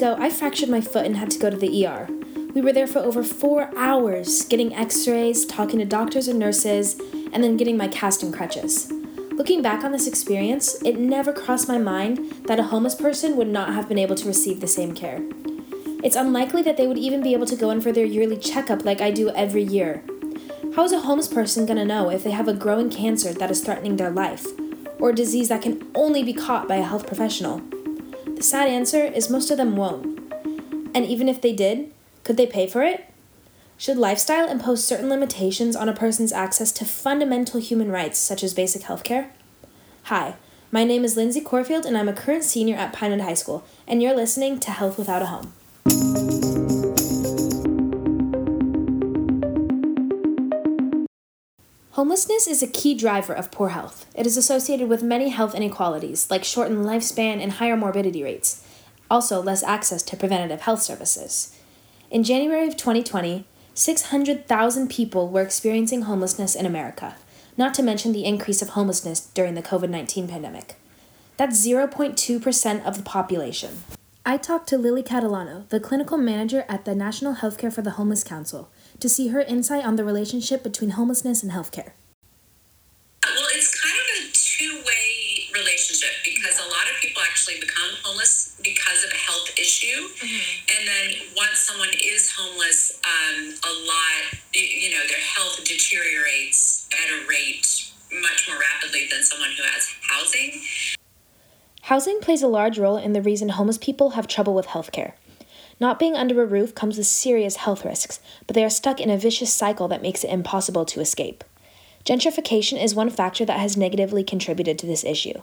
ago, I fractured my foot and had to go to the ER. We were there for over four hours, getting x rays, talking to doctors and nurses, and then getting my cast and crutches. Looking back on this experience, it never crossed my mind that a homeless person would not have been able to receive the same care. It's unlikely that they would even be able to go in for their yearly checkup like I do every year. How is a homeless person going to know if they have a growing cancer that is threatening their life, or a disease that can only be caught by a health professional? The sad answer is most of them won't. And even if they did, could they pay for it? Should lifestyle impose certain limitations on a person's access to fundamental human rights, such as basic health care? Hi, my name is Lindsay Corfield, and I'm a current senior at Pinewood High School, and you're listening to Health Without a Home. Homelessness is a key driver of poor health. It is associated with many health inequalities, like shortened lifespan and higher morbidity rates, also less access to preventative health services. In January of 2020, 600,000 people were experiencing homelessness in America, not to mention the increase of homelessness during the COVID 19 pandemic. That's 0.2% of the population. I talked to Lily Catalano, the clinical manager at the National Healthcare for the Homeless Council, to see her insight on the relationship between homelessness and healthcare. Well, it's kind of a two way relationship because a lot of people actually become homeless because of a health issue. Mm-hmm. And then once someone is homeless, um, a lot, you know, their health deteriorates at a rate much more rapidly than someone who has housing. Housing plays a large role in the reason homeless people have trouble with healthcare. Not being under a roof comes with serious health risks, but they are stuck in a vicious cycle that makes it impossible to escape. Gentrification is one factor that has negatively contributed to this issue.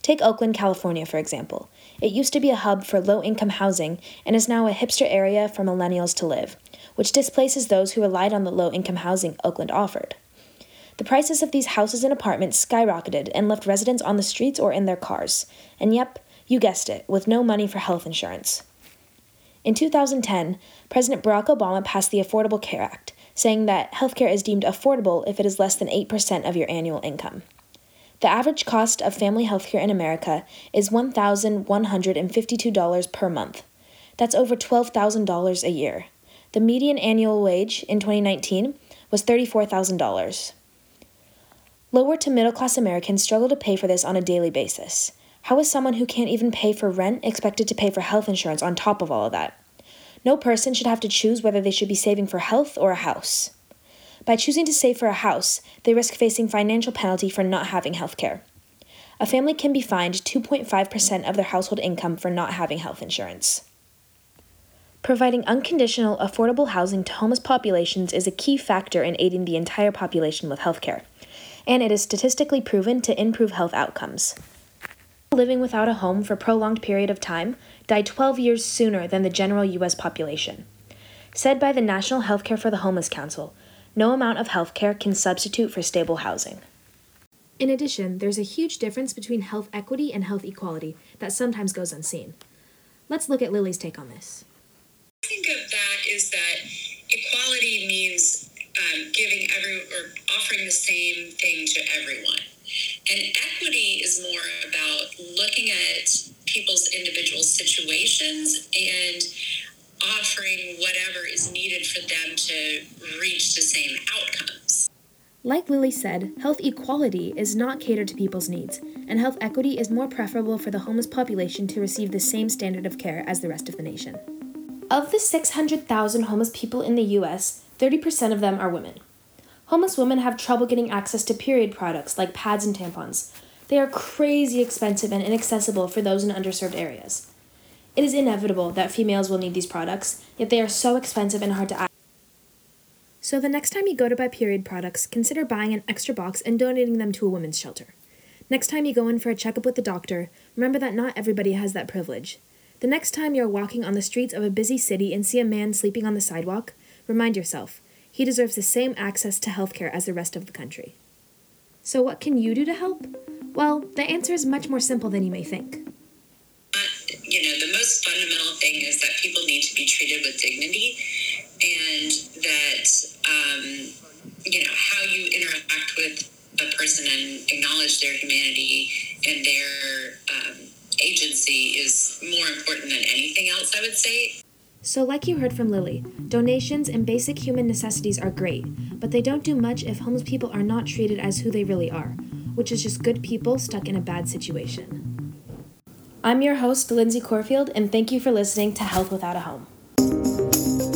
Take Oakland, California, for example. It used to be a hub for low income housing and is now a hipster area for millennials to live, which displaces those who relied on the low income housing Oakland offered. The prices of these houses and apartments skyrocketed and left residents on the streets or in their cars. And yep, you guessed it, with no money for health insurance. In 2010, President Barack Obama passed the Affordable Care Act, saying that healthcare is deemed affordable if it is less than 8% of your annual income. The average cost of family healthcare in America is $1,152 per month. That's over $12,000 a year. The median annual wage in 2019 was $34,000. Lower to middle class Americans struggle to pay for this on a daily basis. How is someone who can't even pay for rent expected to pay for health insurance on top of all of that? No person should have to choose whether they should be saving for health or a house. By choosing to save for a house, they risk facing financial penalty for not having health care. A family can be fined 2.5% of their household income for not having health insurance. Providing unconditional, affordable housing to homeless populations is a key factor in aiding the entire population with health care, and it is statistically proven to improve health outcomes. Living without a home for a prolonged period of time died 12 years sooner than the general U.S. population. Said by the National Healthcare for the Homeless Council, no amount of health care can substitute for stable housing. In addition, there's a huge difference between health equity and health equality that sometimes goes unseen. Let's look at Lily's take on this. I think of that is that equality means um, giving every or offering the same thing to everyone. And equity is more about looking at people's individual situations and offering whatever is needed for them to reach the same outcomes. Like Lily said, health equality is not catered to people's needs, and health equity is more preferable for the homeless population to receive the same standard of care as the rest of the nation. Of the 600,000 homeless people in the US, 30% of them are women. Homeless women have trouble getting access to period products like pads and tampons. They are crazy expensive and inaccessible for those in underserved areas. It is inevitable that females will need these products, yet they are so expensive and hard to access. So, the next time you go to buy period products, consider buying an extra box and donating them to a women's shelter. Next time you go in for a checkup with the doctor, remember that not everybody has that privilege. The next time you're walking on the streets of a busy city and see a man sleeping on the sidewalk, remind yourself he deserves the same access to healthcare as the rest of the country. So, what can you do to help? Well, the answer is much more simple than you may think But, you know, the most fundamental thing is that people need to be treated with dignity and that, um, you know, how you interact with a person and acknowledge their humanity and their um, agency is more important than anything else, I would say. So, like you heard from Lily, donations and basic human necessities are great, but they don't do much if homeless people are not treated as who they really are, which is just good people stuck in a bad situation. I'm your host, Lindsay Corfield, and thank you for listening to Health Without a Home.